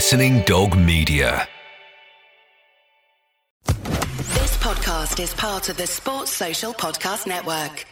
Listening Dog Media. This podcast is part of the Sports Social Podcast Network.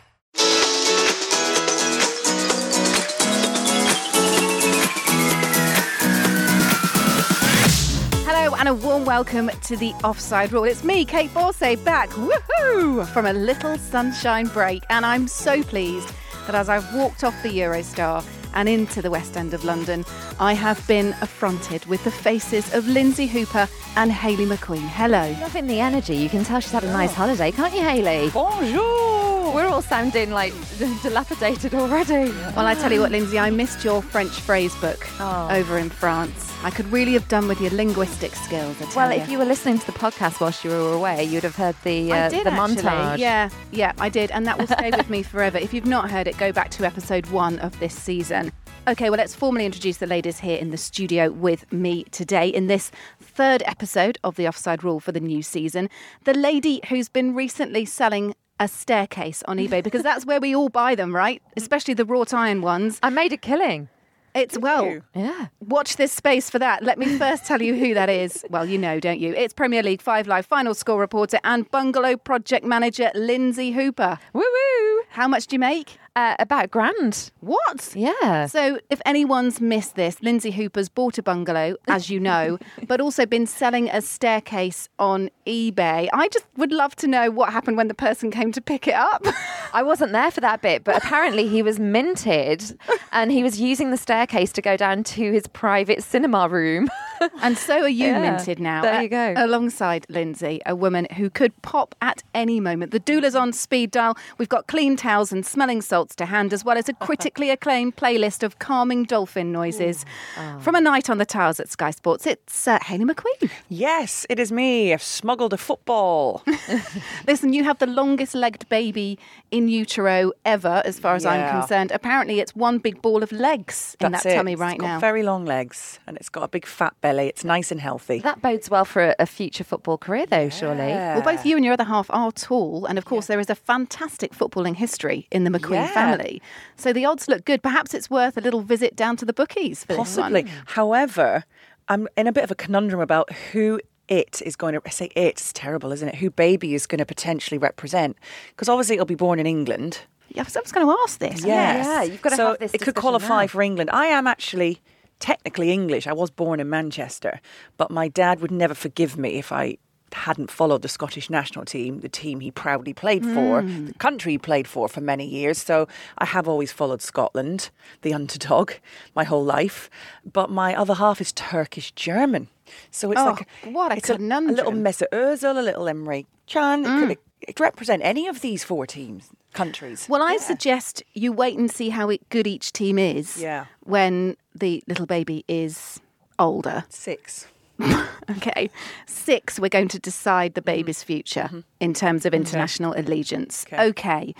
Hello and a warm welcome to the Offside Rule. It's me, Kait Borsay, back woohoo from a little sunshine break, and I'm so pleased that as I've walked off the Eurostar and into the West End of London, I have been affronted with the faces of Lynsey Hooper and Hayley McQueen. Hello. Loving the energy. You can tell she's had a nice holiday, can't you, Hayley? Bonjour. We're all sounding like dilapidated already. Well, I tell you what, Lynsey, I missed your French phrase book Oh. over in France. I could really have done with your linguistic skills. Well, you. if you were listening to the podcast whilst you were away, you'd have heard the uh, I did the actually. montage. Yeah, yeah, I did, and that will stay with me forever. If you've not heard it, go back to episode one of this season. Okay, well, let's formally introduce the ladies here in the studio with me today in this third episode of the Offside Rule for the new season. The lady who's been recently selling a staircase on eBay because that's where we all buy them, right? Mm. Especially the wrought iron ones. I made a killing. It's well, you? Yeah. Watch this space for that. Let me first tell you who that is. Well, you know, don't you? It's Premier League Five Live final score reporter and bungalow project manager Lynsey Hooper. Woo woo. How much do you make? Uh, about grand. What? Yeah. So, if anyone's missed this, Lynsey Hooper's bought a bungalow, as you know, but also been selling a staircase on eBay. I just would love to know what happened when the person came to pick it up. I wasn't there for that bit, but apparently he was minted and he was using the staircase to go down to his private cinema room. And so are you Yeah, minted now. there you go. Alongside Lynsey, a woman who could pop at any moment. The doula's on speed dial. We've got clean towels and smelling salts to hand, as well as a critically acclaimed playlist of calming dolphin noises. Oh. From a night on the towers at Sky Sports, it's uh, Hayley McQueen. Yes, it is me. I've smuggled a football. Listen, you have the longest legged baby in utero ever, as far as I'm concerned. Apparently, it's one big ball of legs in That's that it. tummy It's right got now. Very long legs, and it's got a big fat belly. It's nice and healthy. that bodes well for a, a future football career, though, surely. Well, both you and your other half are tall, and of course, there is a fantastic footballing history in the McQueen Yeah. family. So the odds look good. Perhaps it's worth a little visit down to the bookies for Possibly. this one. However, I'm in a bit of a conundrum about who it is going to I say it's terrible, isn't it? Who baby is going to potentially represent? Because obviously it'll be born in England. Yeah, I was going to ask this. Yes. yeah, you've gotta so have this It could qualify now. for England. I am actually technically English. I was born in Manchester, but my dad would never forgive me if I hadn't followed the Scottish national team, the team he proudly played for, Hmm. the country he played for for many years. So I have always followed Scotland, the underdog, my whole life. But my other half is Turkish German. So it's Oh, like what a it's a, little conundrum. Mesut Ozil, a little Emre Can. It could it could represent any of these four teams, countries. Well, I suggest you wait and see how good each team is Yeah. when the little baby is older. Six. Okay. Six, we're going to decide the mm-hmm. baby's future mm-hmm. in terms of international allegiance. Okay. Okay.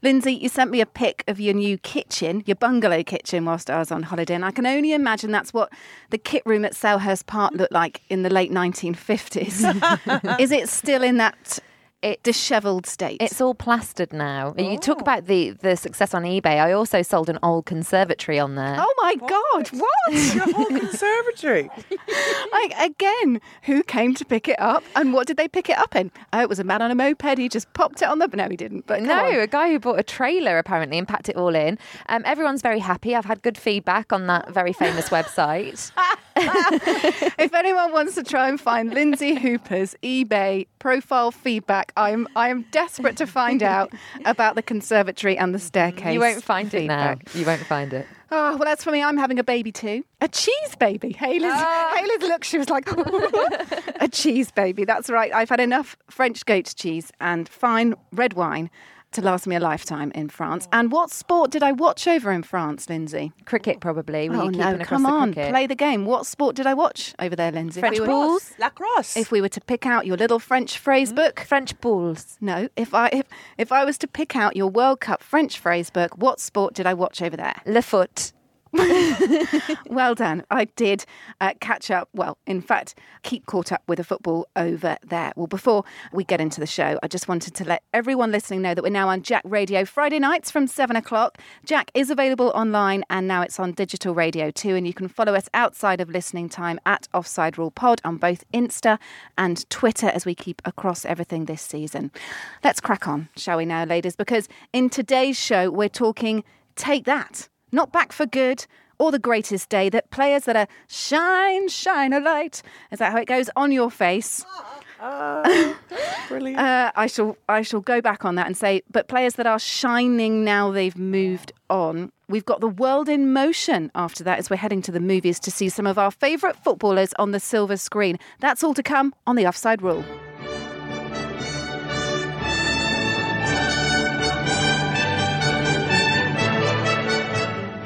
Lynsey, you sent me a pic of your new kitchen, your bungalow kitchen, whilst I was on holiday. And I can only imagine that's what the kit room at Selhurst Park looked like in the late 1950s. Is it still in that dishevelled state? It's all plastered now. You talk about the, the success on eBay. I also sold an old conservatory on there. Oh my God, what? Your whole conservatory. like, again, who came to pick it up and what did they pick it up in? Oh, it was a man on a moped. He just popped it on the. No, he didn't. But No, on. a guy who bought a trailer apparently and packed it all in. Um, everyone's very happy. I've had good feedback on that very famous website. If anyone wants to try and find Lynsey Hooper's eBay profile feedback, I'm I am desperate to find out about the conservatory and the staircase. You won't find it now. You won't find it. Oh, well, that's for me. I'm having a baby too. A cheese baby. Hayley's, ah. Hayley's look, she was like, a cheese baby. That's right. I've had enough French goat cheese and fine red wine to last me a lifetime in France. Oh. And what sport did I watch over in France, Lynsey? Cricket, probably. Were oh, you no, come on. cricket? Play the game. What sport did I watch over there, Lynsey? French we balls? Lacrosse. If we were to pick out your little French phrase hmm? book, French balls. no. If I if, if I was to pick out your World Cup French phrase book, what sport did I watch over there? Le foot. well done. I did uh, catch up. Well, in fact, keep caught up with the football over there. Well, before we get into the show, I just wanted to let everyone listening know that we're now on Jack Radio Friday nights from seven o'clock. Jack is available online and now it's on digital radio too. And you can follow us outside of listening time at Offside Rule Pod on both Insta and Twitter as we keep across everything this season. Let's crack on, shall we now, ladies? Because in today's show, we're talking Take That not back for good or the greatest day, that players that are shine, shine a light. Is that how it goes? On your face. Brilliant. Uh, I shall I shall go back on that and say, but players that are shining now they've moved on. We've got the world in motion after that as we're heading to the movies to see some of our favourite footballers on the silver screen. That's all to come on the Offside Rule.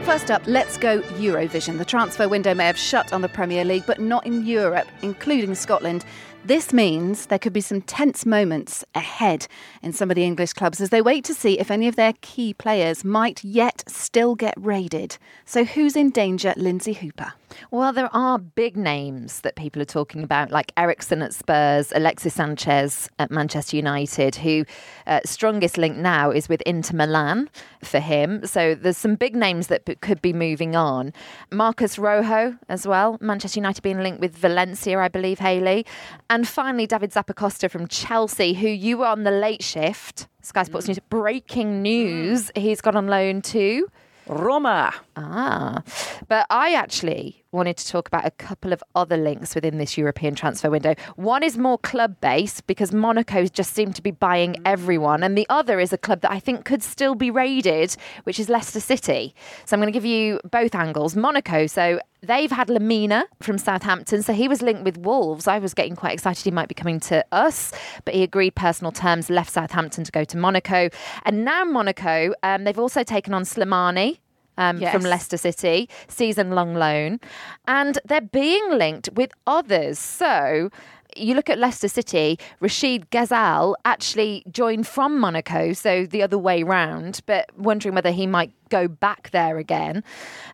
First up, let's go Eurovision. The transfer window may have shut on the Premier League, but not in Europe, including Scotland. This means there could be some tense moments ahead in some of the English clubs as they wait to see if any of their key players might yet still get raided. So, who's in danger, Lynsey Hooper? Well, there are big names that people are talking about, like Eriksen at Spurs, Alexis Sanchez at Manchester United, who uh, strongest link now is with Inter Milan for him. So there's some big names that b- could be moving on. Marcos Rojo as well, Manchester United being linked with Valencia, I believe, Hayley. And finally, David Zappacosta from Chelsea, who you were on the late shift. Sky Sports News, breaking news. He's gone on loan to. Roma. Ah, but I actually wanted to talk about a couple of other links within this European transfer window. One is more club based because Monaco just seem to be buying everyone, and the other is a club that I think could still be raided, which is Leicester City. So I'm going to give you both angles. Monaco, so they've had Lemina from Southampton, so he was linked with Wolves. I was getting quite excited he might be coming to us, but he agreed personal terms, left Southampton to go to Monaco, and now Monaco, um, they've also taken on Slimani um, Yes. from Leicester City, season long loan. And they're being linked with others. So you look at Leicester City, Rachid Ghezzal actually joined from Monaco, so the other way round, but wondering whether he might go back there again.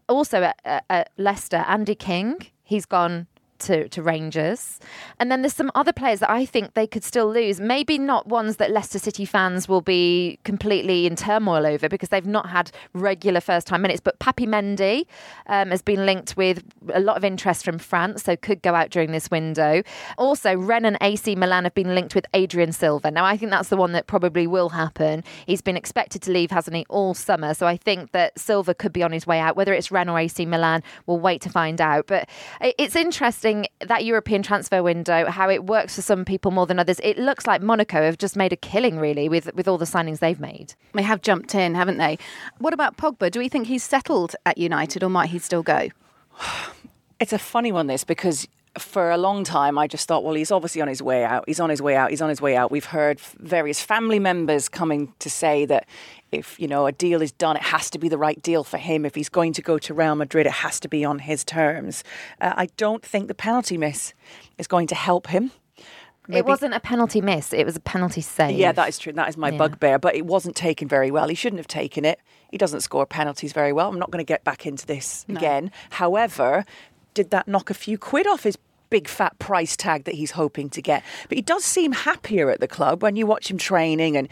Also at, at, at Leicester, Andy King, he's gone to, to Rangers. And then there's some other players that I think they could still lose. Maybe not ones that Leicester City fans will be completely in turmoil over because they've not had regular first time minutes. But Papi Mendy um, has been linked with a lot of interest from France, so could go out during this window. Also, Rennes and AC Milan have been linked with Adrien Silva. Now, I think that's the one that probably will happen. He's been expected to leave, hasn't he, all summer. So I think that Silva could be on his way out. Whether it's Rennes or AC Milan, we'll wait to find out. But it's interesting that European transfer window, how it works for some people more than others. It looks like Monaco have just made a killing, really, with, with all the signings they've made. They have jumped in, haven't they? What about Pogba? Do we think he's settled at United or might he still go? It's a funny one, this, because for a long time I just thought, well, he's obviously on his way out. He's on his way out. He's on his way out. We've heard various family members coming to say that if you know a deal is done, it has to be the right deal for him. If he's going to go to Real Madrid, it has to be on his terms. Uh, I don't think the penalty miss is going to help him. It wasn't a penalty miss, it was a penalty save. Yeah, that is true. That is my Yeah. bugbear. But it wasn't taken very well. He shouldn't have taken it. He doesn't score penalties very well. I'm not going to get back into this again. However, did that knock a few quid off his big fat price tag that he's hoping to get? But he does seem happier at the club when you watch him training and.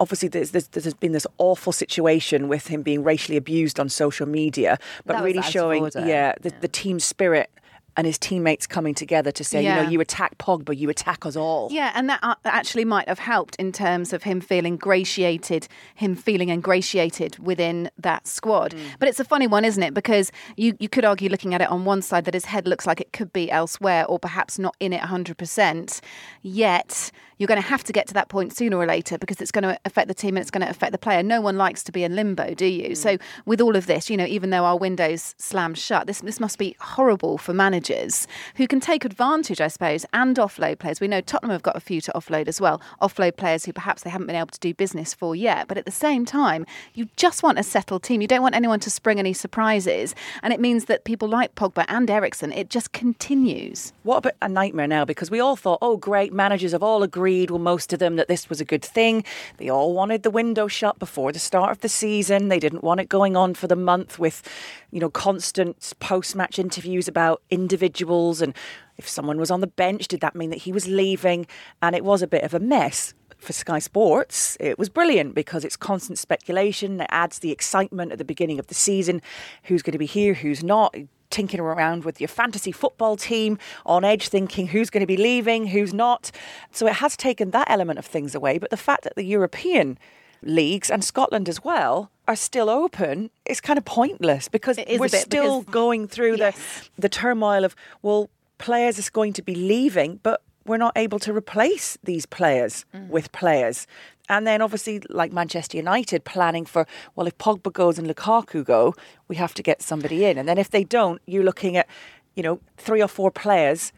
Obviously, there's, there's, there's been this awful situation with him being racially abused on social media, but really showing, yeah, the, the team spirit and his teammates coming together to say, you know, you attack Pogba, you attack us all. Yeah, and that uh, actually might have helped in terms of him feeling gratiated, him feeling ingratiated within that squad. But it's a funny one, isn't it? Because you, you could argue, looking at it on one side, that his head looks like it could be elsewhere or perhaps not in it 100%. Yet, you're going to have to get to that point sooner or later because it's going to affect the team and it's going to affect the player. No one likes to be in limbo, do you? So, mm. with all of this, you know, even though our windows slam shut, this, this must be horrible for managers who can take advantage, I suppose, and offload players. We know Tottenham have got a few to offload as well, offload players who perhaps they haven't been able to do business for yet. But at the same time, you just want a settled team. You don't want anyone to spring any surprises. And it means that people like Pogba and Eriksen, it just continues. What about a nightmare now? Because we all thought, oh, great, managers have all agreed, well, most of them, that this was a good thing. They all wanted the window shut before the start of the season. They didn't want it going on for the month with, you know, constant post match interviews about individuals and if someone was on the bench, did that mean that he was leaving? And it was a bit of a mess for Sky Sports, it was brilliant because it's constant speculation. It adds the excitement at the beginning of the season. Who's going to be here? Who's not? Tinkering around with your fantasy football team on edge, thinking who's going to be leaving, who's not. So it has taken that element of things away. But the fact that the European leagues and Scotland as well are still open is kind of pointless because we're still because, going through yes. the the turmoil of well players is going to be leaving but we're not able to replace these players Mm. with players. And then obviously, like Manchester United, planning for, well, if Pogba goes and Lukaku go, we have to get somebody in. And then if they don't, you're looking at, you know, three or four players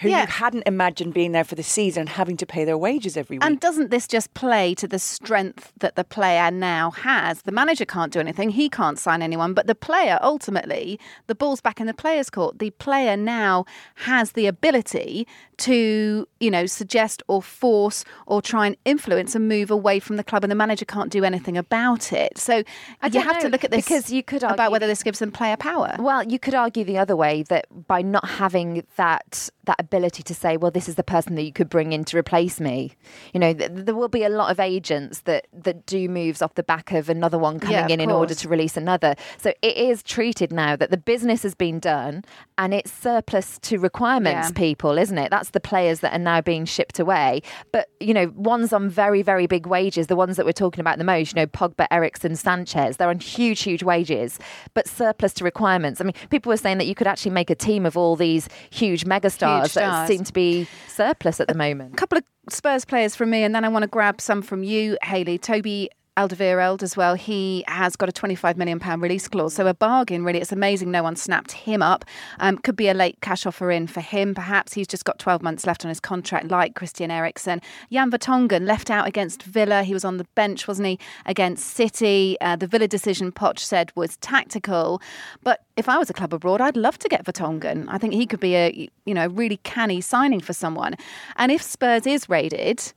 who Yeah. you hadn't imagined being there for the season and having to pay their wages every week. And doesn't this just play to the strength that the player now has? The manager can't do anything, he can't sign anyone, but the player ultimately, the ball's back in the player's court. The player now has the ability to, you know, suggest or force or try and influence a move away from the club, and the manager can't do anything about it. So you have to look at this because you could about whether this gives them player power. Well, you could argue the other way that by not having that that ability to say, well, this is the person that you could bring in to replace me. You know, th- there will be a lot of agents that that do moves off the back of another one coming Yeah, in in order to release another. So it is treated now that the business has been done and it's surplus to requirements. Yeah. People, isn't it? That's the players that are now being shipped away. But you know, ones on very very big wages, the ones that we're talking about the most. You know, Pogba, Eriksen, Sanchez. They're on huge huge wages, but surplus to requirements. I mean, people were saying that you could actually make a team of all these huge megastars Huge that stars. seem to be surplus at the moment. A couple of Spurs players from me, and then I want to grab some from you, Hayley. Toby Alderweireld as well. He has got a £25 million release clause. So a bargain, really. It's amazing no one snapped him up. Um, could be a late cash offer in for him, perhaps. He's just got 12 months left on his contract, like Christian Eriksen. Jan Vertonghen left out against Villa. He was on the bench, wasn't he, against City. Uh, the Villa decision, Poch said, was tactical. But if I was a club abroad, I'd love to get Vertonghen. I think he could be a you know really canny signing for someone. And if Spurs is raided,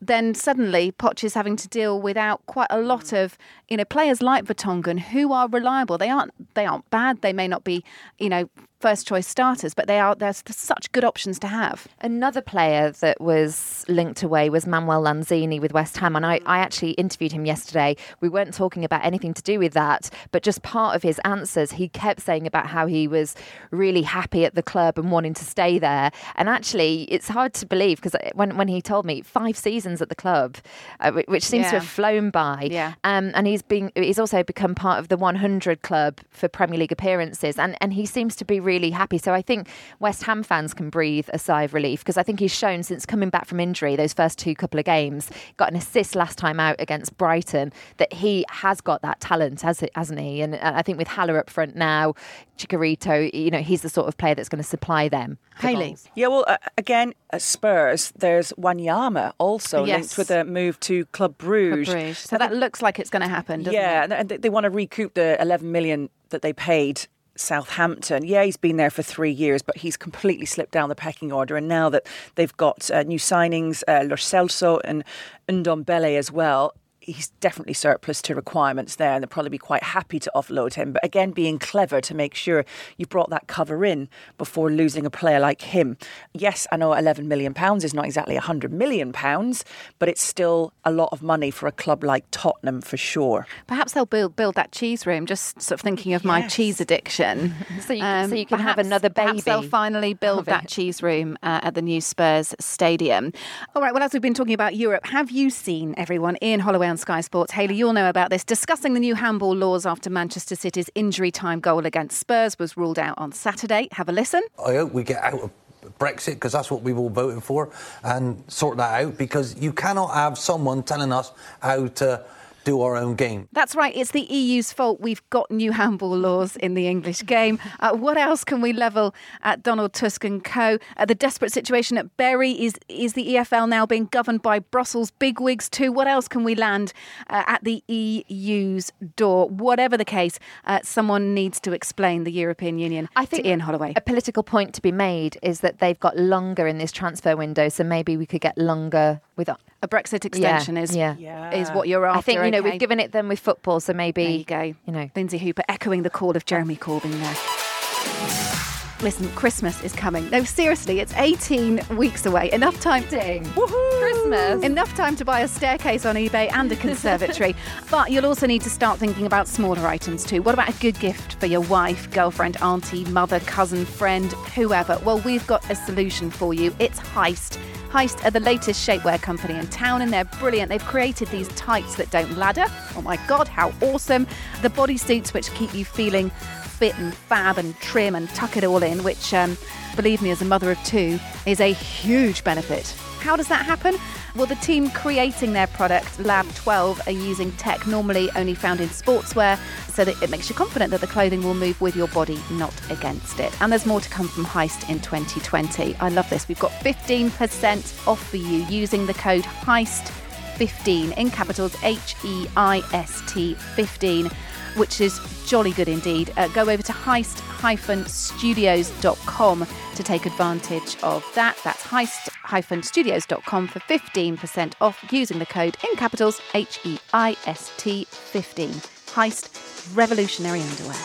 then suddenly Poch is having to deal without quite a lot of you know players like Vertonghen who are reliable. They aren't they aren't bad. They may not be you know first choice starters, but they are there's such good options to have. Another player that was linked away was Manuel Lanzini with West Ham, and I, I actually interviewed him yesterday. We weren't talking about anything to do with that, but just part of his answers, he kept saying about how he was really happy at the club and wanting to stay there. And actually, it's hard to believe because when when he told me five seasons at the club, uh, which seems to have flown by, Yeah. um, and he's been he's also become part of the 100 club for Premier League appearances, and and he seems to be really happy. So I think West Ham fans can breathe a sigh of relief because I think he's shown since coming back from injury, those first two couple of games, got an assist last time out against Brighton, that he has got that talent, has it, hasn't he? And uh, I think with Haller up front now, Chicharito, you know, he's the sort of player that's going to supply them. the Hayley. goals. Yeah, well, uh, again, at Spurs, there's Wanyama also Yes. linked with a move to Club Bruges. Bruges. So that looks like it's going to happen, doesn't yeah, it? and they, they want to recoup the 11 million that they paid Southampton. Yeah, he's been there for three years, but he's completely slipped down the pecking order. And now that they've got uh, new signings, uh, Lo Celso and Ndombele as well. He's definitely surplus to requirements there, and they'll probably be quite happy to offload him. But again, being clever to make sure you brought that cover in before losing a player like him. Yes, I know 11 million pounds is not exactly 100 million pounds, but it's still a lot of money for a club like Tottenham for sure. Perhaps they'll build build that cheese room. Just sort of thinking of my cheese addiction. So you, so you can have another baby. Perhaps they'll finally build that cheese room uh, at the new Spurs stadium. All right. Well, as we've been talking about Europe, have you seen everyone Ian Holloway on Sky Sports? Hayley, you'll know about this. Discussing the new handball laws after Manchester City's injury time goal against Spurs was ruled out on Saturday. Have a listen. I hope we get out of Brexit because that's what we've all voted for and sort that out because you cannot have someone telling us how to do our own game. That's right. It's the EU's fault. We've got new handball laws in the English game. Uh, what else can we level at Donald Tusk and co? Uh, the desperate situation at Bury is is the EFL now being governed by Brussels bigwigs too? What else can we land uh, at the EU's door? Whatever the case, uh, someone needs to explain the European Union I think to Ian Holloway. a political point to be made is that they've got longer in this transfer window, so maybe we could get longer with. A Brexit extension yeah, is yeah. Yeah. is what you're after. I think you know okay? we've given it them with football, so maybe There you go. You know, Lynsey Hooper echoing the call of Jeremy Corbyn there. Listen, Christmas is coming. No, seriously, it's 18 weeks away. Enough time to Christmas. Enough time to buy a staircase on eBay and a conservatory. but you'll also need to start thinking about smaller items too. What about a good gift for your wife, girlfriend, auntie, mother, cousin, friend, whoever? Well, we've got a solution for you. It's Heist. Heist are the latest shapewear company in town and they're brilliant. They've created these tights that don't ladder. Oh my God, how awesome. The bodysuits which keep you feeling fit and fab and trim and tuck it all in, which, um, believe me, as a mother of two, is a huge benefit. How does that happen? Well, the team creating their product, Lab 12, are using tech normally only found in sportswear so that it makes you confident that the clothing will move with your body, not against it. And there's more to come from Heist in 2020. I love this. We've got 15% off for you using the code HEIST15 in capitals H E I S T 15 which is jolly good indeed. Uh, go over to heist-studios.com to take advantage of that. That's heist-studios.com for 15% off using the code in capitals H E I S T 15. Heist revolutionary underwear.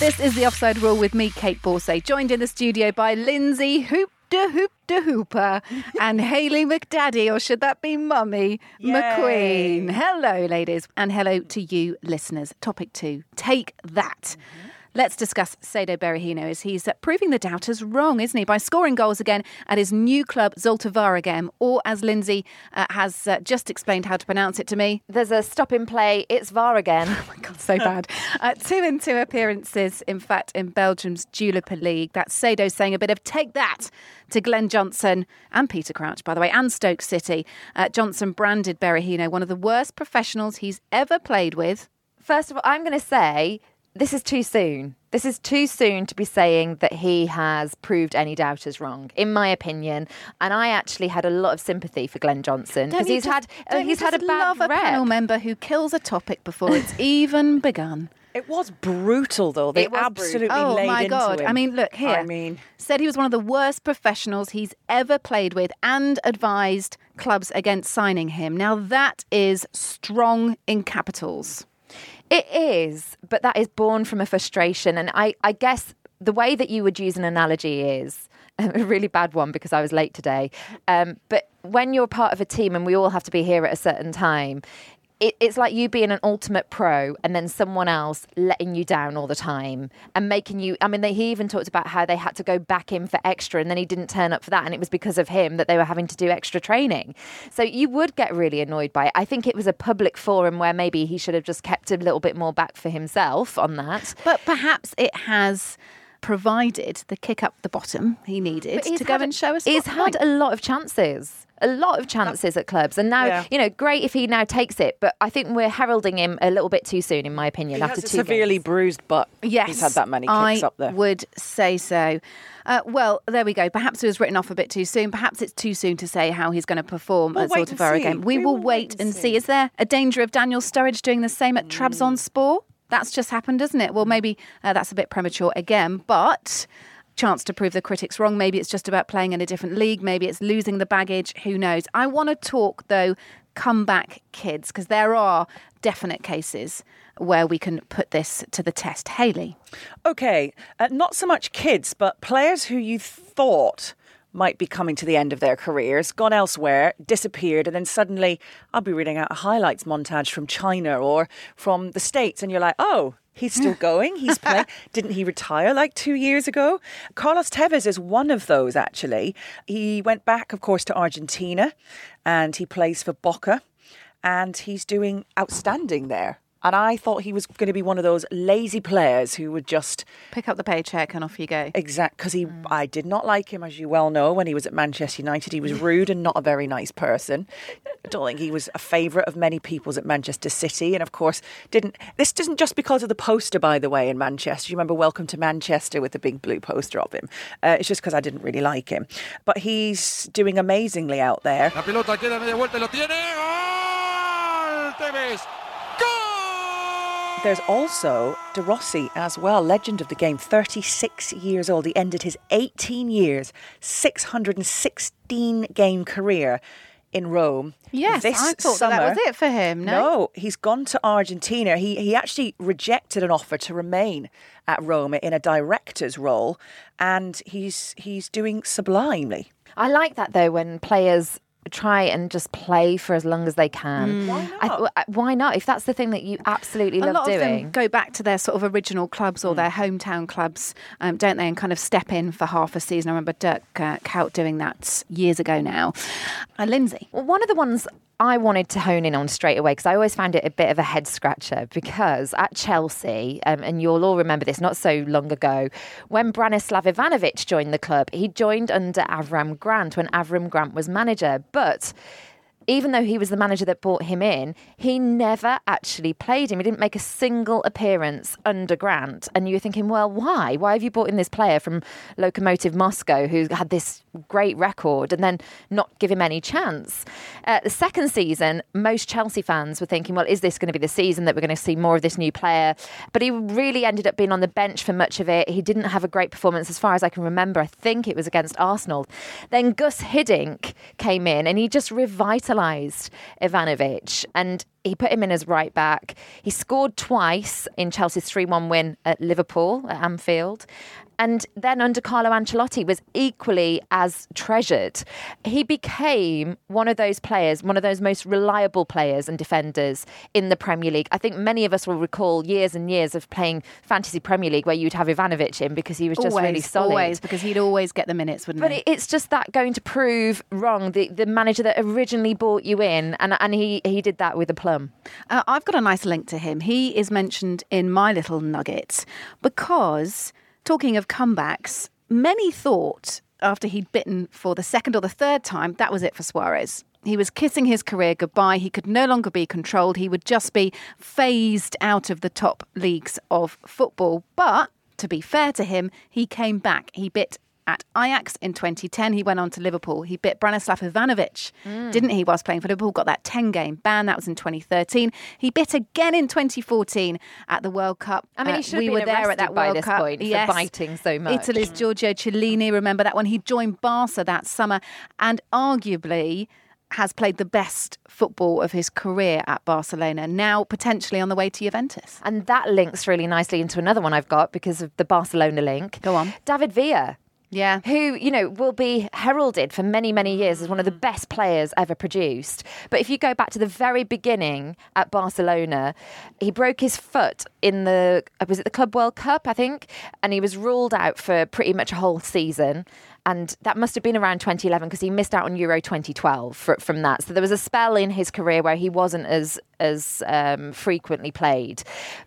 This is the offside rule with me, Kait Borsay, joined in the studio by Lynsey Hoop de Hoop de Hooper and Hayley McDaddy, or should that be Mummy McQueen? Hello, ladies, and hello to you, listeners. Topic two Take that. Mm-hmm. Let's discuss Saido Berahino as he's proving the doubters wrong, isn't he? By scoring goals again at his new club, Zulte Waregem, or as Lynsey uh, has uh, just explained how to pronounce it to me, there's a stop in play. It's VAR again. Oh my God, so bad. Uh, two and two appearances, in fact, in Belgium's Jupiler League. That's Sado saying a bit of take that to Glenn Johnson and Peter Crouch, by the way, and Stoke City. Uh, Johnson branded Berahino one of the worst professionals he's ever played with. First of all, I'm going to say this is too soon. This is too soon to be saying that he has proved any doubters wrong, in my opinion. And I actually had a lot of sympathy for Glenn Johnson because he's just- had uh, don't you he's had a just bad love a rep. panel member who kills a topic before it's even begun. It was brutal, though. They It was brutal. absolutely Oh laid my into god! him. I mean, look here. I mean, said he was one of the worst professionals he's ever played with, and advised clubs against signing him. Now that is strong in capitals. It is, but that is born from a frustration. And I, I guess the way that you would use an analogy is a really bad one because I was late today. Um, but when you're part of a team and we all have to be here at a certain time, it, it's like you being an ultimate pro and then someone else letting you down all the time and making you. I mean, they, he even talked about how they had to go back in for extra and then he didn't turn up for that. And it was because of him that they were having to do extra training. So you would get really annoyed by it. I think it was a public forum where maybe he should have just kept a little bit more back for himself on that. But perhaps it has provided the kick up the bottom he needed to go and show us. He's had a lot of chances. A lot of chances at clubs, and now Yeah. you know, great if he now takes it. But I think we're heralding him a little bit too soon, in my opinion. he after has a two severely games. bruised butt. Yes, He's had that many kicks I up there. I would say so. Uh, well, there we go. Perhaps it was written off a bit too soon. Perhaps it's too soon to say how he's going to perform We'll at Zortavara again. We, We will will wait and see. see. Is there a danger of Daniel Sturridge doing the same at Trabzonspor? That's just happened, isn't it? Well, maybe uh, that's a bit premature again, but chance to prove the critics wrong. Maybe it's just about playing in a different league. Maybe it's losing the baggage. Who knows? I want to talk, though, comeback kids, because there are definite cases where we can put this to the test. Hayley. Okay, uh, not so much kids, but players who you thought might be coming to the end of their careers, gone elsewhere, disappeared, and then suddenly I'll be reading out a highlights montage from China or from the States, and you're like, oh, he's still going, he's playing. Didn't he retire like two years ago? Carlos Tevez is one of those, actually. He went back, of course, to Argentina and he plays for Boca, and he's doing outstanding there. And I thought he was going to be one of those lazy players who would just Pick up the paycheck and off you go. exact because he I did not like him as you well know when he was at Manchester United. He was rude and not a very nice person. I don't think he was a favourite of many people's at Manchester City, and of course didn't. This isn't just because of the poster, by the way, in Manchester. You remember Welcome to Manchester with the big blue poster of him. Uh, it's just because I didn't really like him, but he's doing amazingly out there. There's also De Rossi as well, legend of the game, 36 years old. He ended his 18 years, 616 game career in Rome. Yes, this I thought that, summer, that was it for him. No, No, he's gone to Argentina. He he actually rejected an offer to remain at Rome in a director's role, and he's he's doing sublimely. I like that though when players try and just play for as long as they can. Why not? I, why not? If that's the thing that you absolutely a love lot of doing. them go back to their sort of original clubs or their hometown clubs, um, don't they? And kind of step in for half a season. I remember Dirk uh, Kuyt doing that years ago now. Uh, Lynsey. Well, one of the ones I wanted to hone in on straight away because I always found it a bit of a head scratcher because at Chelsea, um, and you'll all remember this not so long ago, when Branislav Ivanovic joined the club, he joined under Avram Grant when Avram Grant was manager. But even though he was the manager that brought him in, he never actually played him. He didn't make a single appearance under Grant. And you're thinking, well, why? Why have you brought in this player from Lokomotiv Moscow who had this great record and then not give him any chance? Uh, the second season, most Chelsea fans were thinking, well, is this going to be the season that we're going to see more of this new player? But he really ended up being on the bench for much of it. He didn't have a great performance as far as I can remember. I think it was against Arsenal. Then Gus Hiddink came in and he just revitalised Ivanovic and he put him in as right back. He scored twice in Chelsea's 3 1 win at Liverpool at Anfield. And then under Carlo Ancelotti was equally as treasured. He became one of those players, one of those most reliable players and defenders in the Premier League. I think many of us will recall years and years of playing fantasy Premier League where you'd have Ivanovic in because he was just always, really solid. always, because he'd always get the minutes, wouldn't But he? But it's just that going to prove wrong. The the manager that originally brought you in, and and he he did that with a plum. Uh, I've got a nice link to him. He is mentioned in my little nugget because, talking of comebacks, many thought after he'd bitten for the second or the third time that was it for Suarez. He was kissing his career goodbye. He could no longer be controlled. He would just be phased out of the top leagues of football. But to be fair to him, he came back. He bit at Ajax in 2010. He went on to Liverpool. He bit Branislav Ivanovic, didn't he, whilst playing for Liverpool? Got that 10 game ban. That was in 2013. He bit again in 2014 at the World Cup. I mean, Uh, he should we were there at that by World this Cup. point for Yes. biting so much. Italy's Giorgio Chiellini, remember that one? He joined Barca that summer and arguably has played the best football of his career at Barcelona, now potentially on the way to Juventus. And that links really nicely into another one I've got because of the Barcelona link. Go on. David Villa. Yeah. Who, you know, will be heralded for many, many years as one of the best players ever produced. But if you go back to the very beginning at Barcelona, he broke his foot in the, uh, was it the Club World Cup, I think? And he was ruled out for pretty much a whole season. And that must have been around 2011 because he missed out on Euro 2012 fr from that. So there was a spell in his career where he wasn't as as um, frequently played.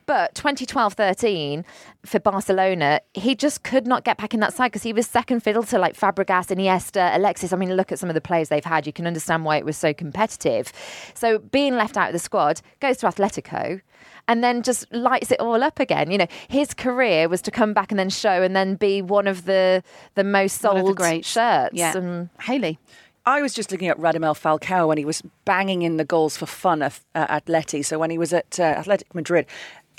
But 2012-13 for Barcelona, he just could not get back in that side because he was second fiddle to like Fabregas, Iniesta, Alexis. I mean, look at some of the players they've had. You can understand why it was so competitive. So being left out of the squad goes to Atletico and then just lights it all up again. You know, his career was to come back and then show and then be one of the the most sold of the greats. shirts. Yeah. And Hayley. I was just looking at Radamel Falcao when he was banging in the goals for fun at uh, Atleti. So when he was at uh, Athletic Madrid,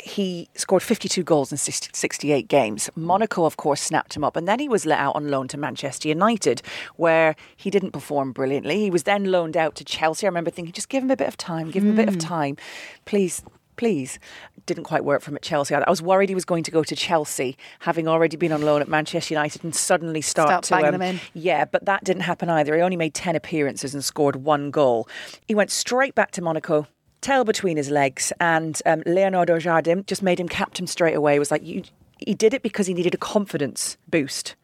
he scored 52 goals in 68 games. Monaco, of course, snapped him up. And then he was let out on loan to Manchester United, where he didn't perform brilliantly. He was then loaned out to Chelsea. I remember thinking, just give him a bit of time, give him a bit of time. Please, please. Didn't quite work for him at Chelsea. I was worried he was going to go to Chelsea, having already been on loan at Manchester United, and suddenly start, Start to um, them in. yeah, but that didn't happen either. He only made 10 appearances and scored one goal. He went straight back to Monaco, tail between his legs, and um, Leonardo Jardim just made him captain straight away. It was like, you, he did it because he needed a confidence boost.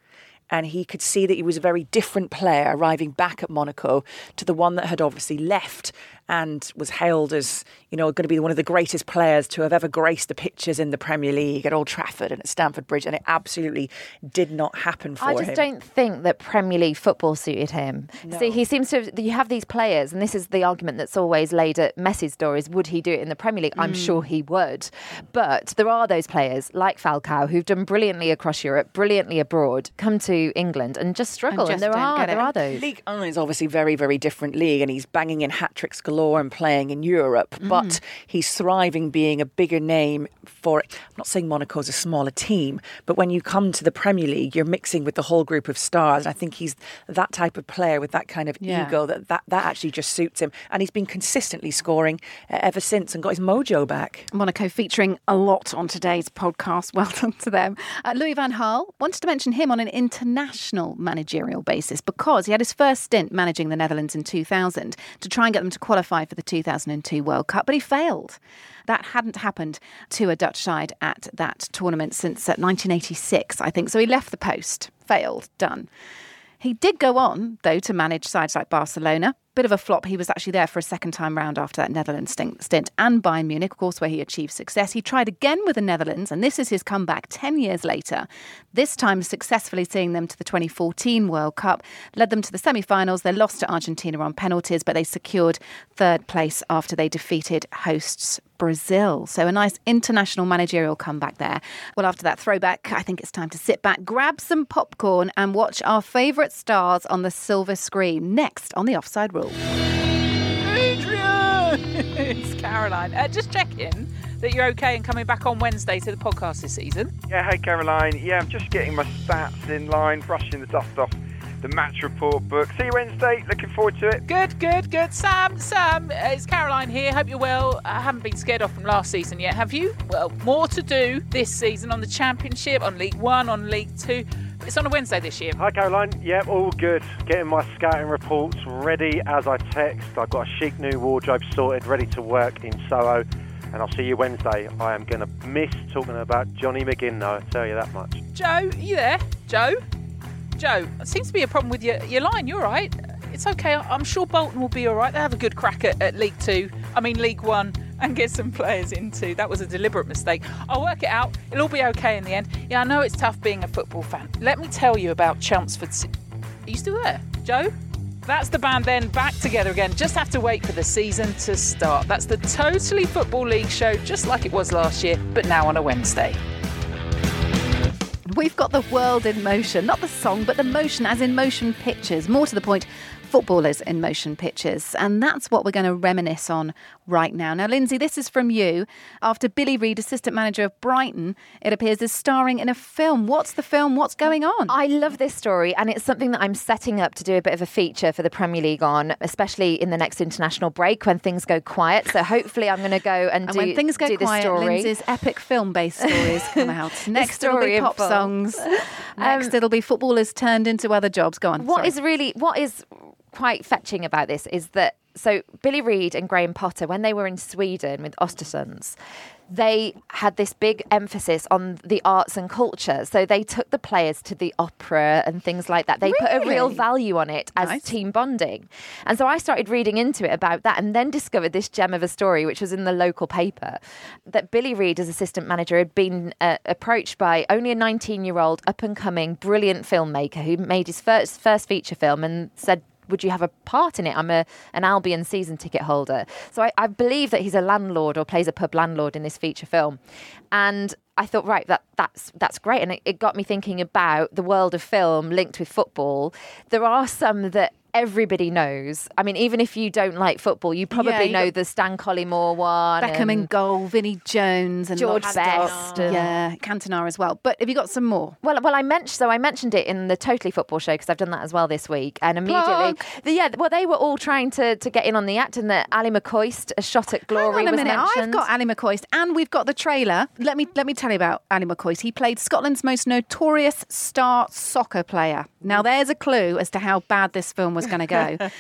and he could see that he was a very different player arriving back at Monaco to the one that had obviously left and was hailed as, you know, going to be one of the greatest players to have ever graced the pitches in the Premier League at Old Trafford and at Stamford Bridge, and it absolutely did not happen for him. I just him. don't think that Premier League football suited him. See, he seems to. Have, you have these players, and this is the argument that's always laid at Messi's door: is would he do it in the Premier League? I'm mm. sure he would, but there are those players like Falcao who've done brilliantly across Europe, brilliantly abroad, come to England and just struggle. And, just there are get there it. are those. League One is obviously very, very different league, and he's banging in hat tricks galore and playing in Europe. But he's thriving, being a bigger name for. I'm not saying Monaco's a smaller team, but when you come to the Premier League, you're mixing with the whole group of stars. And I think he's that type of player with that kind of Yeah. ego that, that that actually just suits him. And he's been consistently scoring uh, ever since and got his mojo back. Monaco featuring a lot on today's podcast. Well done to them. Uh, Louis Van Gaal wanted to mention him on an international managerial basis because he had his first stint managing the Netherlands in 2000 to try and get them to qualify for the 2002 World Cup, but he failed. That hadn't happened to a Dutch side at that tournament since uh, 1986, I think. So he left the post, failed, done. He did go on, though, to manage sides like Barcelona. Bit of a flop. He was actually there for a second time round after that Netherlands stint, and Bayern Munich, of course, where he achieved success. He tried again with the Netherlands, and this is his comeback 10 years later. This time, successfully seeing them to the 2014 World Cup, led them to the semi finals. They lost to Argentina on penalties, but they secured third place after they defeated hosts Brazil. So a nice international managerial comeback there. Well, after that throwback, I think it's time to sit back, grab some popcorn, and watch our favourite stars on the silver screen. Next on the Offside Rule. Adrian! it's Caroline. Uh, just checking that you're okay and coming back on Wednesday to the podcast this season. Yeah, hey Caroline. Yeah, I'm just getting my stats in line, brushing the dust off the match report book. See you Wednesday. Looking forward to it. Good, good, good. Sam, Sam, uh, it's Caroline here. Hope you're well. I haven't been scared off from last season yet, have you? Well, more to do this season on the Championship, on League One, on League Two. It's on a Wednesday this year. Hi Caroline, yep, all good. Getting my scouting reports ready as I text. I've got a chic new wardrobe sorted, ready to work in Soho, and I'll see you Wednesday. I am going to miss talking about Johnny McGinn, though, I'll tell you that much. Joe, are you there? Joe? Joe, there seems to be a problem with your, your line. You're right. It's okay. I- I'm sure Bolton will be all right. They have a good crack at, at League Two. I mean, League One. And get some players into. That was a deliberate mistake. I'll work it out. It'll all be okay in the end. Yeah, I know it's tough being a football fan. Let me tell you about Chelmsford. Ci- Are you still there, Joe? That's the band then back together again. Just have to wait for the season to start. That's the Totally Football League show, just like it was last year, but now on a Wednesday. We've got the world in motion, not the song, but the motion, as in motion pictures. More to the point, footballers in motion pictures. And that's what we're going to reminisce on right now. Now, Lynsey, this is from you. After Billy Reid, assistant manager of Brighton, it appears is starring in a film. What's the film? What's going on? I love this story, and it's something that I'm setting up to do a bit of a feature for the Premier League on, especially in the next international break when things go quiet. So hopefully, I'm going to go and, And do, when things go do this quiet, story. Lynsey's epic film-based stories come out. Next, it'll story be pop songs. Next, Um, it'll be footballers turned into other jobs. Go on. What sorry. is really what is quite fetching about this is that so Billy Reid and Graham Potter, when they were in Sweden with Ostersunds, they had this big emphasis on the arts and culture. So they took the players to the opera and things like that. They put a real value on it as Nice. team bonding. And so I started reading into it about that and then discovered this gem of a story, which was in the local paper, that Billy Reid, as assistant manager, had been uh, approached by only a 19 year old up and coming brilliant filmmaker who made his first, first feature film and said, would you have a part in it? I'm a an Albion season ticket holder. So I, I believe that he's a landlord or plays a pub landlord in this feature film. And I thought, right, that that's that's great. And it, it got me thinking about the world of film linked with football. There are some that everybody knows. I mean, even if you don't like football, you probably you know the Stan Collymore one. Beckham in goal, Vinnie Jones, and George Best and- Yeah, Cantona as well. But have you got some more? Well, well, I mentioned so I mentioned it in the Totally Football show because I've done that as well this week, and immediately, the, yeah, well, they were all trying to, to get in on the act, and that Ally McCoist, a shot at glory, Hang on a was minute. I've got Ally McCoist, and we've got the trailer. Let me let me tell you about Ally McCoist. He played Scotland's most notorious star soccer player. Now, there's a clue as to how bad this film was going to go.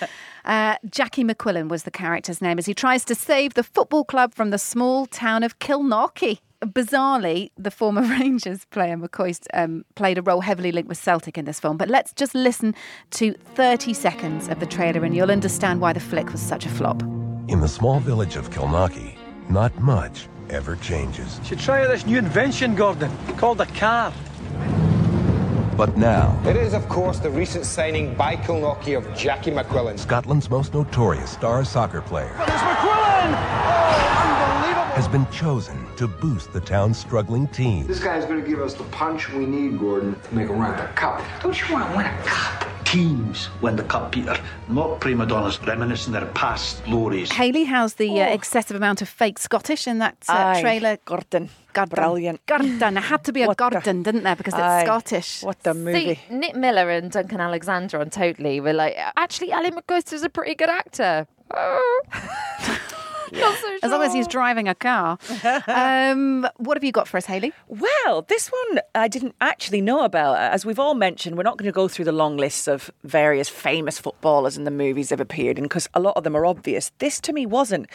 Uh, Jackie McQuillan was the character's name as he tries to save the football club from the small town of Kilnockie. bizarrely, the former Rangers player McCoist um, played a role heavily linked with Celtic in this film. But let's just listen to 30 seconds of the trailer and you'll understand why the flick was such a flop. In the small village of Kilnockie, not much ever changes. Should try this new invention, Gordon, called a car. But now, It is, of course, the recent signing by Kilnockie of Jackie McQuillan. Scotland's most notorious star soccer player There's McQuillan! Oh, unbelievable! has been chosen to boost the town's struggling team. This guy's going to give us the punch we need, Gordon, to make a run at the cup. Don't you want to win a cup? Teams win the cup, Peter, not prima donnas reminiscing their past glories. Hayley, how's the uh, excessive amount of fake Scottish in that uh, Aye, trailer? Gordon. Gordon. Brilliant. Gordon. It had to be a What the- Gordon, didn't there? Because it's Aye. Scottish. What the movie? See, Nick Miller and Duncan Alexander on Totally were like, actually, Ally McCoist is a pretty good actor. Not so As long as he's driving a car. um, what have you got for us, Hayley? Well, this one I didn't actually know about. As we've all mentioned, we're not going to go through the long lists of various famous footballers and the movies they've appeared in because a lot of them are obvious. This to me wasn't.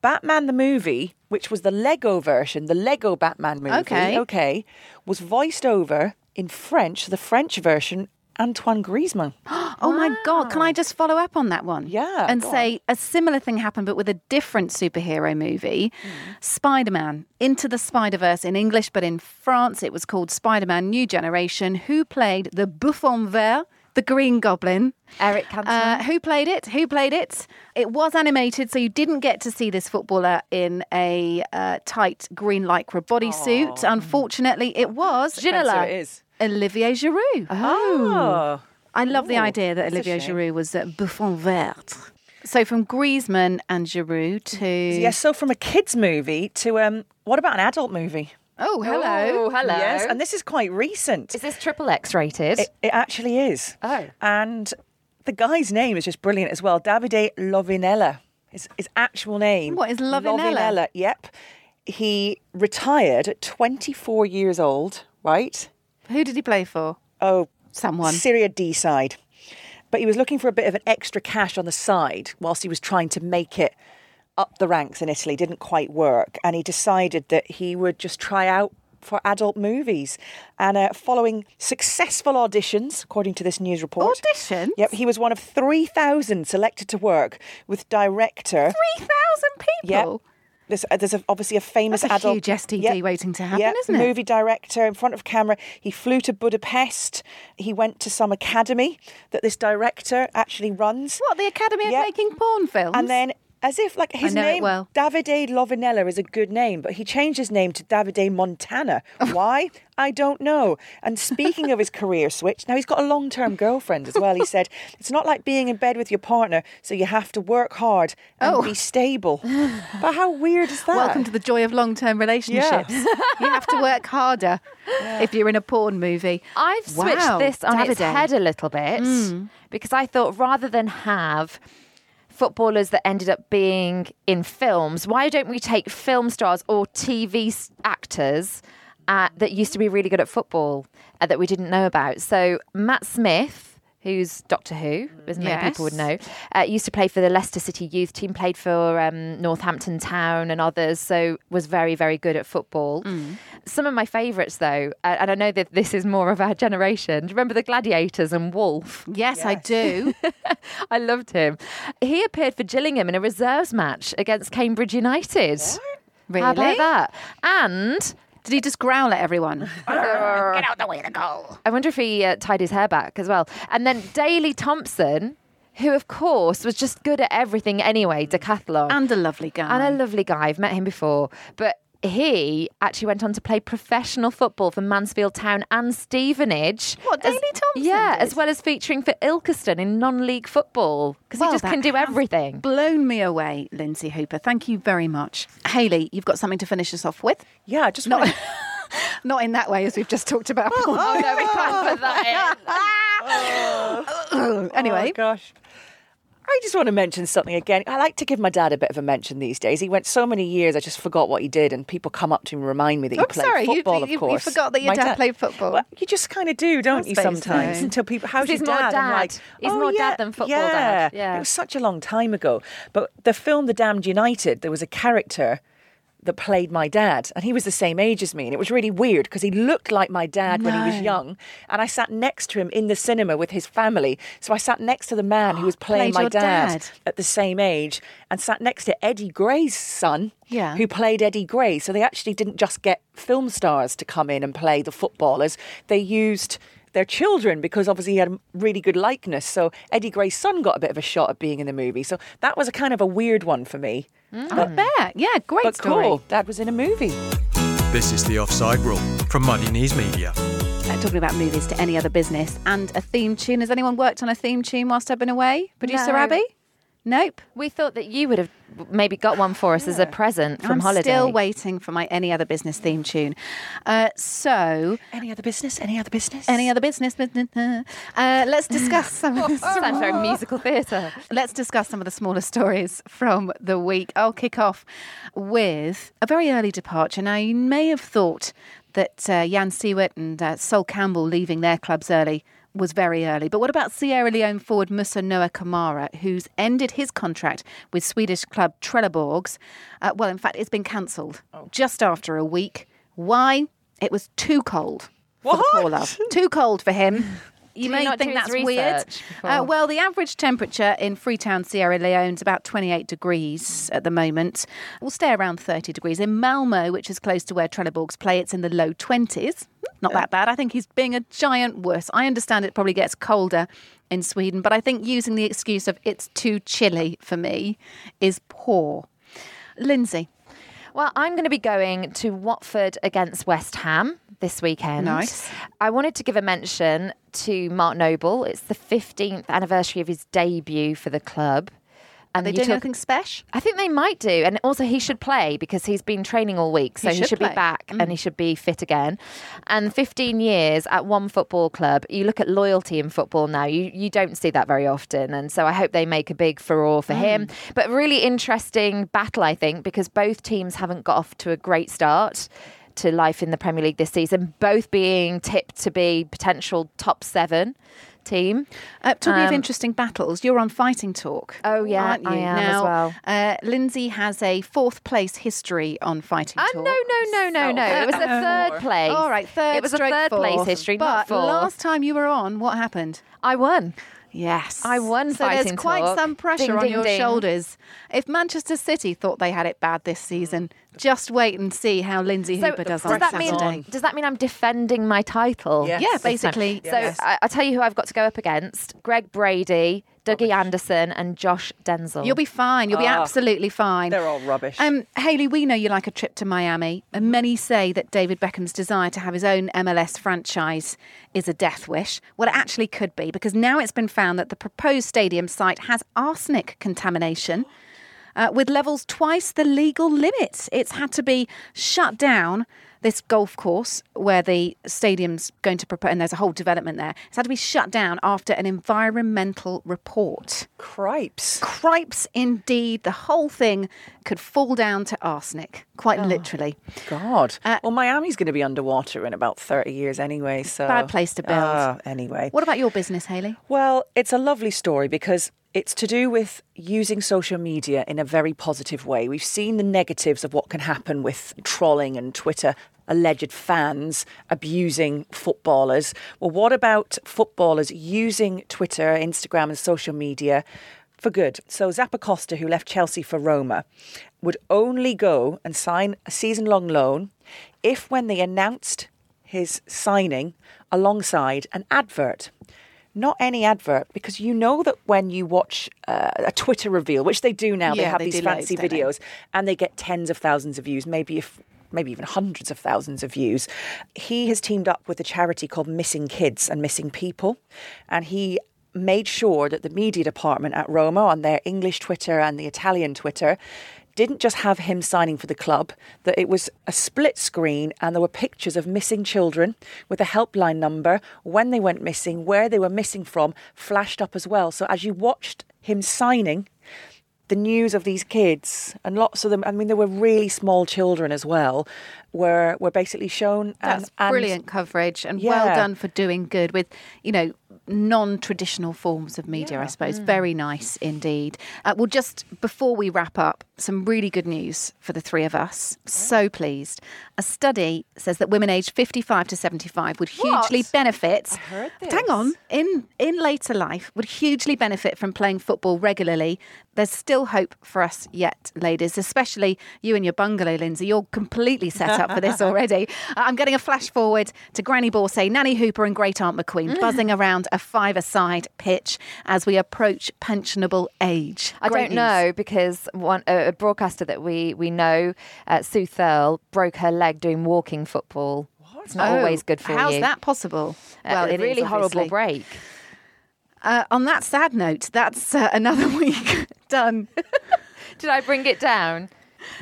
Batman the movie, which was the Lego version, the Lego Batman movie, Okay. okay, was voiced over in French, the French version, Antoine Griezmann. Oh my God, can I just follow up on that one? Yeah, And say a similar thing happened, but with a different superhero movie Spider Man, Into the Spider Verse in English, but in France it was called Spider Man New Generation. Who played the Bouffon Vert, the Green Goblin? Eric Cantona. Uh, who played it? Who played it? It was animated, so you didn't get to see this footballer in a uh, tight green lycra bodysuit. Unfortunately, it was who it is. Olivier Giroud. Oh. I love the idea that Olivier shame. Giroud was uh, Bouffon Vert. So from Griezmann and Giroud to Yes, so from a kids movie to um, what about an adult movie? Oh, hello. Oh, hello. Yes, and this is quite recent. Is this triple X rated? It, it actually is. Oh. And the guy's name is just brilliant as well. Davide Lovinella. His, his actual name. What is Lovinella? Lovinella, yep. He retired at 24 years old, right? Who did he play for? Oh, Someone. Serie D side. But he was looking for a bit of an extra cash on the side whilst he was trying to make it up the ranks in Italy. Didn't quite work. And he decided that he would just try out for adult movies. And uh, following successful auditions, according to this news report. Auditions? Yep, he was one of 3,000 selected to work with director. 3,000 people? Yep. There's, uh, there's a, obviously a famous That's a adult huge STD Yep. waiting to happen, Yep, isn't it? Movie director in front of camera. He flew to Budapest. He went to some academy that this director actually runs. What, the Academy of Making Porn Films? And then, as if like his name, well. Davide Lovinella is a good name, but he changed his name to Davide Montana. Oh. Why? I don't know. And speaking of his career switch, now he's got a long term girlfriend as well. He said, It's not like being in bed with your partner, so you have to work hard and Oh. be stable. but how weird is that? Welcome to the joy of long term relationships. you have to work harder if you're in a porn movie. I've switched Wow, this on its Davide. head a little bit mm. because I thought rather than have footballers that ended up being in films, why don't we take film stars or TV actors uh, that used to be really good at football uh, that we didn't know about? So Matt Smith. Who's Doctor Who, as many people would know, uh, used to play for the Leicester City youth team, played for um, Northampton Town and others, so was very, very good at football. Some of my favourites, though, uh, and I know that this is more of our generation. Do you remember the Gladiators and Wolf? Yes, I do. I loved him. He appeared for Gillingham in a reserves match against Cambridge United. Really? How about that? And Did he just growl at everyone? Get out of the way to go. I wonder if he uh, tied his hair back as well. And then Daley Thompson, who of course was just good at everything anyway, decathlon. and a lovely guy. And a lovely guy. I've met him before. But he actually went on to play professional football for Mansfield Town and Stevenage. What, Daley Thompson Yeah, did? as well as featuring for Ilkeston in non-league football because Well, he just that can do has everything. Blown me away, Lynsey Hooper. Thank you very much. Hayley, you've got something to finish us off with? yeah, I just Not, want not in that way, as we've just talked about. oh no, we can't put that oh. anyway, Oh, gosh. I just want to mention something again. I like to give my dad a bit of a mention these days. He went so many years, I just forgot what he did, and people come up to him and remind me that he I'm played sorry, football. you- of you course, forgot that your My dad played football. Well, you just kind of do, don't you? Sometimes so. until people, how's your dad? Dad. like, He's "Oh, more yeah, dad than football yeah. dad. Yeah. it was such a long time ago. But the film The Damned United, there was a character that played my dad, and he was the same age as me, and it was really weird because he looked like my dad when he was young, and I sat next to him in the cinema with his family. So I sat next to the man who was playing my dad, dad. at the same age, and sat next to Eddie Gray's son, Yeah. who played Eddie Gray. So they actually didn't just get film stars to come in and play the footballers; they used their children because obviously he had a really good likeness. So Eddie Gray's son got a bit of a shot at being in the movie. So that was a kind of a weird one for me. I bet. Yeah, great But story. cool. Dad was in a movie. This is the Offside Rule from Muddy Knees Media. Uh, talking about movies to any other business and a theme tune. Has anyone worked on a theme tune whilst I've been away? Producer No. Abby? Nope. We thought that you would have maybe got one for us as a present from I'm holiday. still waiting for my any other business theme tune. Uh, so, Any other business? Any other business? any other business? Uh, let's discuss some. of the Sounds very musical theatre. Let's discuss some of the smaller stories from the week. I'll kick off with a very early departure. Now, you may have thought that uh, Jan Siewert and uh, Sol Campbell leaving their clubs early was very early. But what about Sierra Leone forward Musa Noah Kamara, who's ended his contract with Swedish club Trelleborgs? Uh, well, in fact, it's been cancelled just after a week. Why? It was too cold for the poor love. Too cold for him. You may not think that's weird. Uh, well, the average temperature in Freetown, Sierra Leone is about 28 degrees at the moment. We'll stay around 30 degrees. In Malmo, which is close to where Trelleborgs play, it's in the low 20s. Not that bad. I think he's being a giant wuss. I understand it probably gets colder in Sweden, but I think using the excuse of it's too chilly for me is poor. Lynsey. Well, I'm going to be going to Watford against West Ham this weekend. Nice. I wanted to give a mention to Mark Noble. It's the 15th anniversary of his debut for the club. Are they doing talk- anything special? I think they might do. And also, he should play because he's been training all week. So He he should should, be back Mm. and he should be fit again. And 15 years at one football club, you look at loyalty in football now, you, you don't see that very often. And so I hope they make a big furore for him. Mm. But really interesting battle, I think, because both teams haven't got off to a great start. To life in the Premier League this season, both being tipped to be potential top seven team. Uh, talking of Um, interesting battles, you're on Fighting Talk. Oh, yeah, aren't you? I am as well. Uh, Lynsey has a fourth place history on Fighting Uh, Talk. no, no, no, no, no. It was a third place. All right, third. It was a third place history, But not fourth. last time you were on, what happened? I won. Yes, I won So there's quite Talk. some pressure Ding, on ding, your ding. shoulders. If Manchester City thought they had it bad this season, just wait and see how Lynsey Hooper does, on that Saturday. mean does that mean I'm defending my title? Yes. Yeah, basically, So yes. I, I'll tell you who I've got to go up against: Greg Brady, Dougie Anderson, and Josh Denzel. You'll be fine. You'll be Ah, absolutely fine. They're all rubbish. Um, Hayley, we know you like a trip to Miami, and many say that David Beckham's desire to have his own MLS franchise is a death wish. Well, it actually could be because now it's been found that the proposed stadium site has arsenic contamination. Uh, with levels twice the legal limits. It's had to be shut down. This golf course where the stadium's going to propose, and there's a whole development there, it's had to be shut down after an environmental report. Cripes. Cripes, indeed. The whole thing could fall down to arsenic, quite literally. God. well, Miami's going to be underwater in about 30 years anyway, so. Bad place to build. Ah, anyway. What about your business, Hayley? Well, it's a lovely story because it's to do with using social media in a very positive way. We've seen the negatives of what can happen with trolling and Twitter alleged fans abusing footballers. Well, what about footballers using Twitter, Instagram, and social media for good? So, Zappacosta, who left Chelsea for Roma, would only go and sign a season long loan if, when they announced his signing, alongside an advert not any advert because you know that when you watch uh, a Twitter reveal, which they do now, they have they these fancy videos and they get tens of thousands of views, maybe if maybe even hundreds of thousands of views. He has teamed up with a charity called Missing Kids and Missing People, and he made sure that the media department at Roma on their English Twitter and the Italian Twitter didn't just have him signing for the club, that it was a split screen and there were pictures of missing children with a helpline number, when they went missing, where they were missing from, flashed up as well. So as you watched him signing, the news of these kids and lots of them, I mean, there were really small children as well, were, were basically shown. and- That's and- brilliant coverage and well done for doing good with, you know, non-traditional forms of media, I suppose. Very nice indeed. Uh, well, just before we wrap up, some really good news for the three of us. So pleased. A study says that women aged 55 to 75 would hugely What? benefit. heard Hang on, in in later life would hugely benefit from playing football regularly. There's still hope for us yet, ladies, especially you and your bungalow, Lynsey. You're completely set up for this already. Uh, I'm getting a flash forward to Granny Borsay, Nanny Hooper, and Great Aunt McQueen buzzing around a five-a-side pitch as we approach pensionable age. I Great don't news. know because one a, a broadcaster that we we know, uh, Sue Thearle, broke her leg doing walking football. It's not Oh, always good for how's you. How's that possible? Uh, Well, a it is, really horrible break. Uh, on that sad note, that's uh, another week done. Did I bring it down?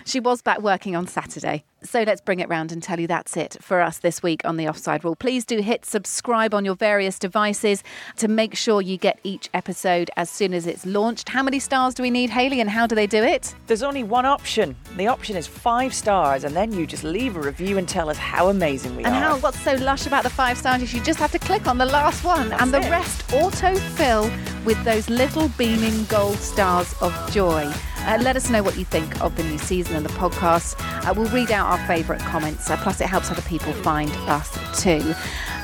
She was back working on Saturday. So let's bring it round and tell you that's it for us this week on the Offside Rule. Please do hit subscribe on your various devices to make sure you get each episode as soon as it's launched. How many stars do we need, Hayley, and how do they do it? There's only one option. The option is five stars, and then you just leave a review and tell us how amazing we And are. And how what's so lush about the five stars is you just have to click on the last one and the it. rest auto-fill with those little beaming gold stars of joy. Uh, let us know what you think of the new season and the podcast. Uh, we'll read out our favourite comments. Uh, plus, it helps other people find us too.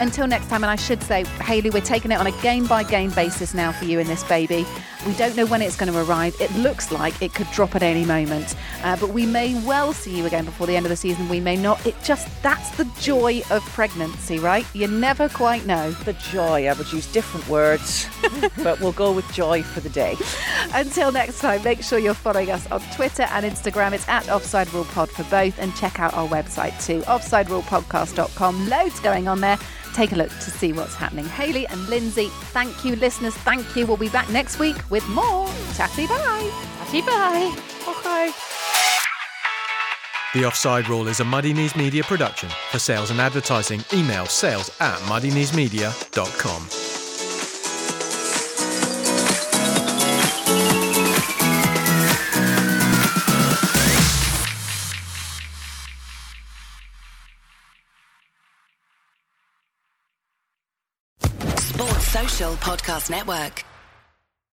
Until next time, and I should say, Hayley, we're taking it on a game by game basis now for you in this baby. We don't know when it's going to arrive. It looks like it could drop at any moment, uh, but we may well see you again before the end of the season. We may not. It just that's the joy of pregnancy, right? You never quite know. The joy. I would use different words, but we'll go with joy for the day. Until next time, make sure you're following us on Twitter and Instagram. It's at Offside Rule Pod for both, and check out our website too, offsiderulepodcast.com. Loads going on there. Take a look to see what's happening. Hayley and Lynsey, thank you, listeners. Thank you. We'll be back next week with more. Tatty bye. Tatty bye. Oh, okay. The Offside Rule is a Muddy Knees Media production. For sales and advertising, email sales at muddykneesmedia.com. Sports Social Podcast Network.